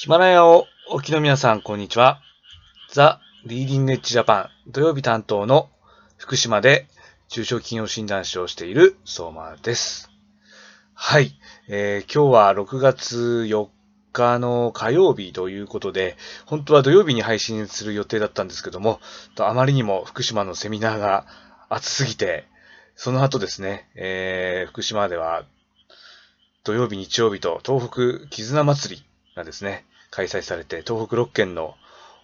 ヒマラヤをお聞きの皆さん、こんにちは。ザ・リーディングエッジジャパン土曜日担当の福島で中小企業診断士をしている相馬です。はい、えー、今日は6月4日の火曜日ということで、本当は土曜日に配信する予定だったんですけども、あまりにも福島のセミナーが暑すぎて、その後ですね、えー、福島では土曜日、日曜日と東北絆祭りがですね、開催されて、東北6県の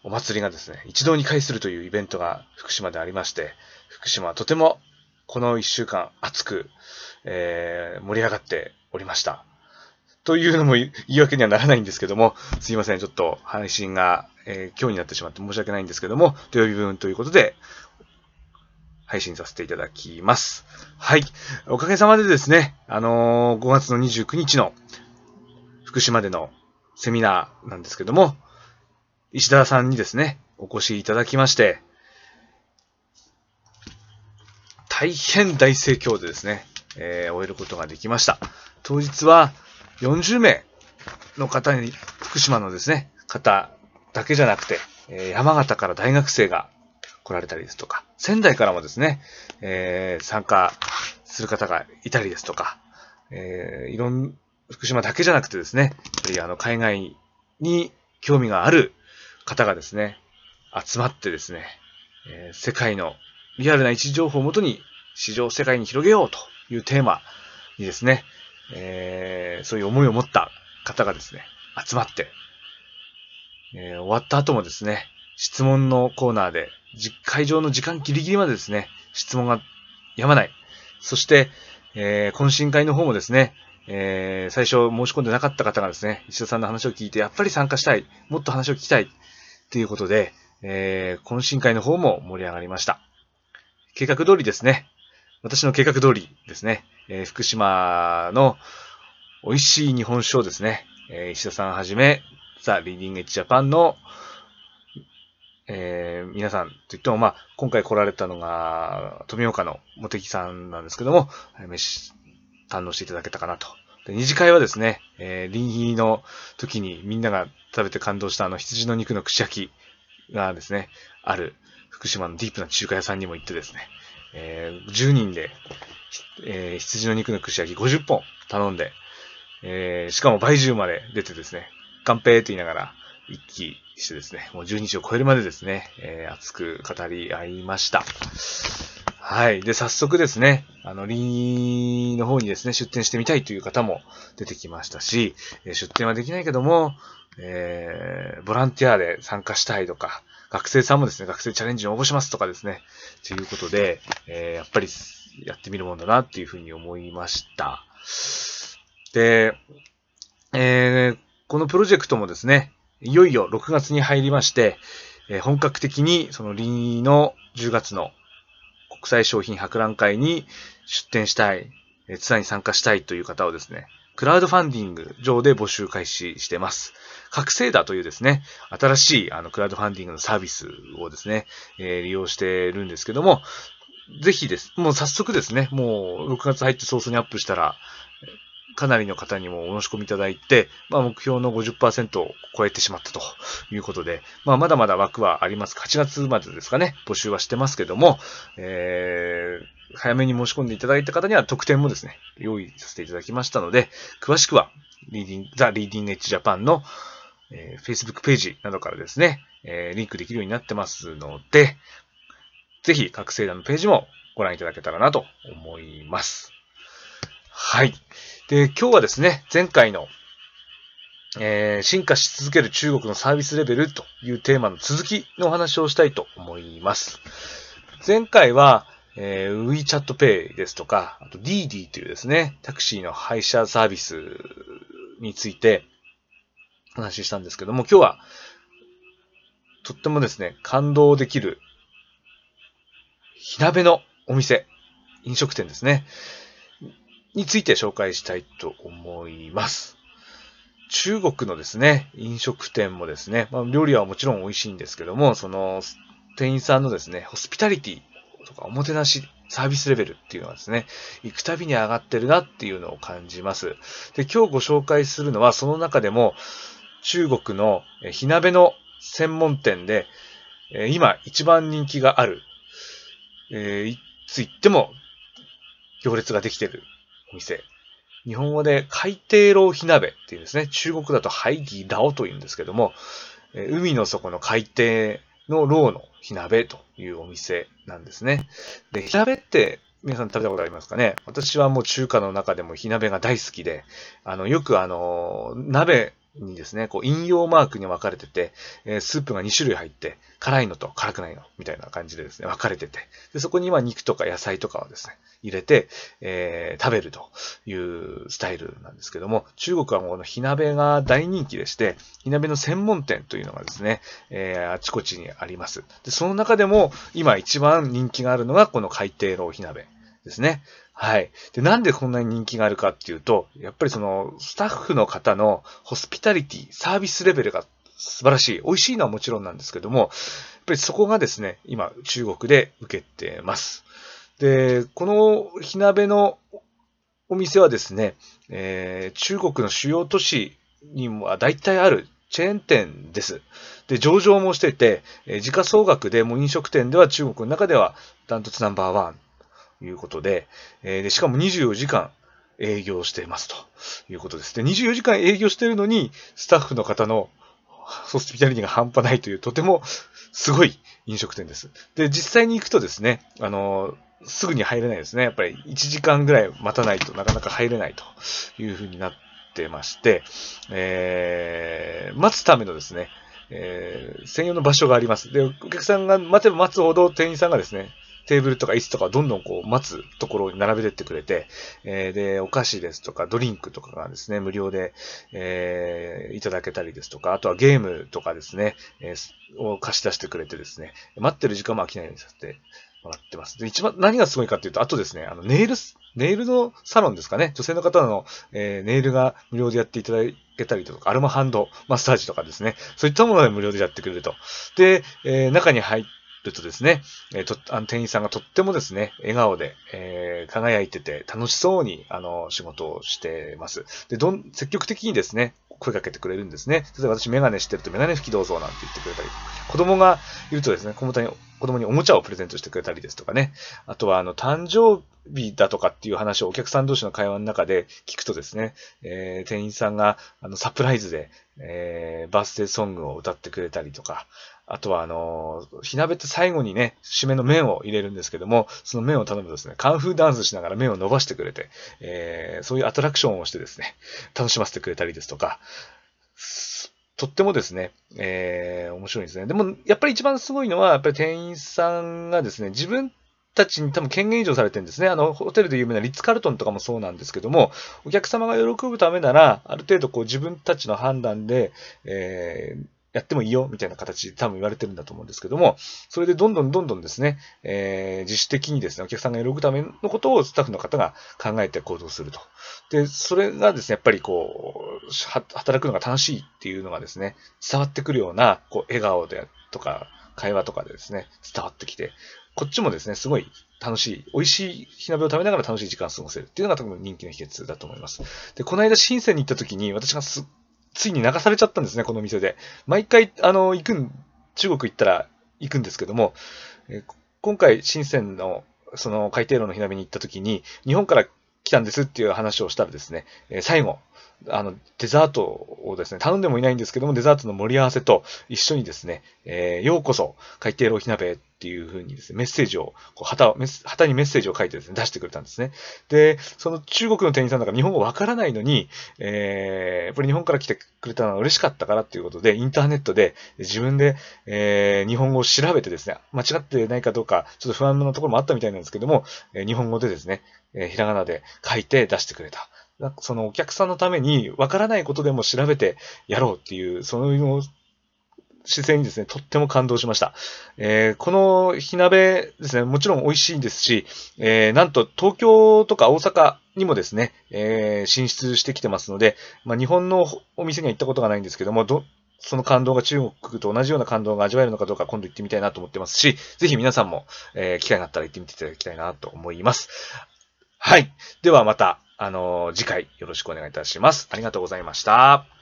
お祭りがですね、一堂に会するというイベントが福島でありまして、福島はとてもこの1週間熱く、えー、盛り上がっておりました。というのも言い訳にはならないんですけども、すいません、ちょっと配信が、えー、今日になってしまって申し訳ないんですけども、土曜日分ということで、配信させていただきます。はい。おかげさまでですね、あのー、5月の29日の福島でのセミナーなんですけども、石田さんにですね、お越しいただきまして、大変大盛況でですね、えー、終えることができました。当日は40名の方に、福島のですね、方だけじゃなくて、え、山形から大学生が来られたりですとか、仙台からもですね、えー、参加する方がいたりですとか、えー、いろん、福島だけじゃなくてですね、やっぱりあの、海外に興味がある方がですね、集まってですね、えー、世界のリアルな位置情報をもとに市場を世界に広げようというテーマにですね、えー、そういう思いを持った方がですね、集まって、えー、終わった後もですね、質問のコーナーで、会場の時間ギリギリまでですね、質問がやまない。そして、えー、懇親会の方もですね、えー、最初申し込んでなかった方がですね、石田さんの話を聞いて、やっぱり参加したい、もっと話を聞きたい、ということで、えー、懇親会の方も盛り上がりました。計画通りですね。私の計画通りですね。えー、福島の美味しい日本酒をですね、えー、石田さんはじめ、ザ・リーディングエッジジャパンの、えー、皆さんといっても、まあ、今回来られたのが、富岡の茂木さんなんですけども、堪能していただけたかなと。で二次会はですね、えー、臨の時にみんなが食べて感動したあの羊の肉の串焼きがですね、ある福島のディープな中華屋さんにも行ってですね、えー、10人で、えー、羊の肉の串焼き50本頼んで、えー、しかも倍重まで出てですね、乾杯と言いながら一気してですね、もう12日を超えるまでですね、えー、熱く語り合いました。はい。で、早速ですね、あの、リーの方にですね、出店してみたいという方も出てきましたし、出店はできないけども、えー、ボランティアで参加したいとか、学生さんもですね、学生チャレンジに応募しますとかですね、ということで、えー、やっぱりやってみるもんだなっていうふうに思いました。で、えー、このプロジェクトもですね、いよいよ6月に入りまして、えー、本格的にそのリーの10月の国際商品博覧会に出展したい、ツアーに参加したいという方をですね、クラウドファンディング上で募集開始してます。覚醒だというですね、新しいあのクラウドファンディングのサービスをですね、えー、利用してるんですけども、ぜひです。もう早速ですね、もう6月入って早々にアップしたら、かなりの方にもお申し込みいただいて、まあ、目標の50%を超えてしまったということで、まあ、まだまだ枠はあります。8月までですかね、募集はしてますけども、えー、早めに申し込んでいただいた方には特典もですね、用意させていただきましたので、詳しくは、リーディング、ザ・リーディングエッジジャパンの、えー、Facebook ページなどからですね、えー、リンクできるようになってますので、ぜひ、覚醒団のページもご覧いただけたらなと思います。はい。で、今日はですね、前回の、えー、進化し続ける中国のサービスレベルというテーマの続きのお話をしたいと思います。前回は、えー、WeChat Pay ですとか、あと DiDi というですね、タクシーの配車サービスについてお話ししたんですけども、今日はとってもですね、感動できる火鍋のお店、飲食店ですね。について紹介したいと思います。中国のですね、飲食店もですね、まあ、料理はもちろん美味しいんですけども、その店員さんのですね、ホスピタリティとかおもてなしサービスレベルっていうのはですね、行くたびに上がってるなっていうのを感じます。で、今日ご紹介するのはその中でも、中国の火鍋の専門店で、今一番人気がある、えー、いつ行っても行列ができてる店。日本語で海底牢火鍋っていうんですね。中国だとハイギラオというんですけども、海の底の海底の牢の火鍋というお店なんですね。で、火鍋って皆さん食べたことありますかね？私はもう中華の中でも火鍋が大好きで、あの、よくあの、鍋にですね、こう、引用マークに分かれてて、え、スープが2種類入って、辛いのと辛くないの、みたいな感じでですね、分かれてて、で、そこには肉とか野菜とかをですね、入れて、えー、食べるというスタイルなんですけども、中国はもうこの火鍋が大人気でして、火鍋の専門店というのがですね、えー、あちこちにあります。で、その中でも、今一番人気があるのが、この海底牢火鍋ですね。はい。で、なんでこんなに人気があるかっていうと、やっぱりその、スタッフの方のホスピタリティ、サービスレベルが素晴らしい。美味しいのはもちろんなんですけども、やっぱりそこがですね、今、中国で受けてます。で、この火鍋のお店はですね、えー、中国の主要都市にも大体あるチェーン店です。で、上場もしてて、えー、時価総額でも飲食店では中国の中ではダントツナンバーワンいうことで、えー、でしかも24時間営業していますということです。で、24時間営業しているのに、スタッフの方のホスピタリティが半端ないという、とてもすごい飲食店です。で、実際に行くとですね、あの、すぐに入れないですね。やっぱり1時間ぐらい待たないとなかなか入れないというふうになってまして、えー、待つためのですね、えー、専用の場所があります。で、お客さんが待てば待つほど店員さんがですね、テーブルとか椅子とかどんどんこう待つところに並べてってくれて、えー、で、お菓子ですとかドリンクとかがですね、無料で、えー、いただけたりですとか、あとはゲームとかですね、えー、を貸し出してくれてですね、待ってる時間も飽きないようにさせてもらってます。で、一番何がすごいかっていうと、あとですね、あの、ネイル、ネイルのサロンですかね。女性の方の、えー、ネイルが無料でやっていただけたりとか、アロマハンドマッサージとかですね。そういったもので無料でやってくれると。で、えー、中に入っるとですね、えー、とあの店員さんがとってもですね、笑顔で、えー、輝いてて楽しそうにあの仕事をしてます。で、どん、積極的にですね、声かけてくれるんですね。例えば私メガネしてるとメガネ拭きどうぞなんて言ってくれたり、子供がいるとですね、子供に子供におもちゃをプレゼントしてくれたりですとかね。あとは、あの、誕生日だとかっていう話をお客さん同士の会話の中で聞くとですね、えー、店員さんが、あの、サプライズで、えー、バースデーソングを歌ってくれたりとか、あとは、あの、火鍋って最後にね、締めの麺を入れるんですけども、その麺を頼むとですね、カンフーダンスしながら麺を伸ばしてくれて、えー、そういうアトラクションをしてですね、楽しませてくれたりですとか、とってもですね、えー、面白いですね。でも、やっぱり一番すごいのは、やっぱり店員さんがですね、自分たちに多分権限移譲されてるんですね。あの、ホテルで有名なリッツ・カルトンとかもそうなんですけども、お客様が喜ぶためなら、ある程度こう自分たちの判断で、えー、やってもいいよ、みたいな形で多分言われてるんだと思うんですけども、それでどんどんどんどんですね、えー、自主的にですね、お客さんが喜ぶためのことをスタッフの方が考えて行動すると。で、それがですね、やっぱりこう、働くのが楽しいっていうのがですね、伝わってくるような、こう、笑顔でとか、会話とかでですね、伝わってきて、こっちもですね、すごい楽しい、美味しい火鍋を食べながら楽しい時間を過ごせるっていうのが多分人気の秘訣だと思います。で、この間深センに行った時に私がすついに流されちゃったんですね、この店で。毎回、あの、行くん、中国行ったら行くんですけども、え今回、深センの、その海底路の火鍋に行った時に、日本から来たんですっていう話をしたらですね、え最後、あの、デザートをですね、頼んでもいないんですけども、デザートの盛り合わせと一緒にですね、えー、ようこそ、海底ロ火鍋っていう風にですね、メッセージを、こう旗を、旗にメッセージを書いてですね、出してくれたんですね。で、その中国の店員さんだから日本語わからないのに、えー、やっぱり日本から来てくれたのは嬉しかったからっていうことで、インターネットで自分で、えー、日本語を調べてですね、間違ってないかどうか、ちょっと不安なところもあったみたいなんですけども、えー、日本語でですね、え、ひらがなで書いて出してくれた。なんかそのお客さんのためにわからないことでも調べてやろうっていう、その姿勢にですね、とっても感動しました。えー、この火鍋ですね、もちろん美味しいんですし、えー、なんと東京とか大阪にもですね、えー、進出してきてますので、まあ、日本のお店には行ったことがないんですけども、どその感動が中国と同じような感動が味わえるのかどうか今度行ってみたいなと思ってますし、ぜひ皆さんも、え、機会があったら行ってみていただきたいなと思います。はい。ではまた、あのー、次回よろしくお願いいたします。ありがとうございました。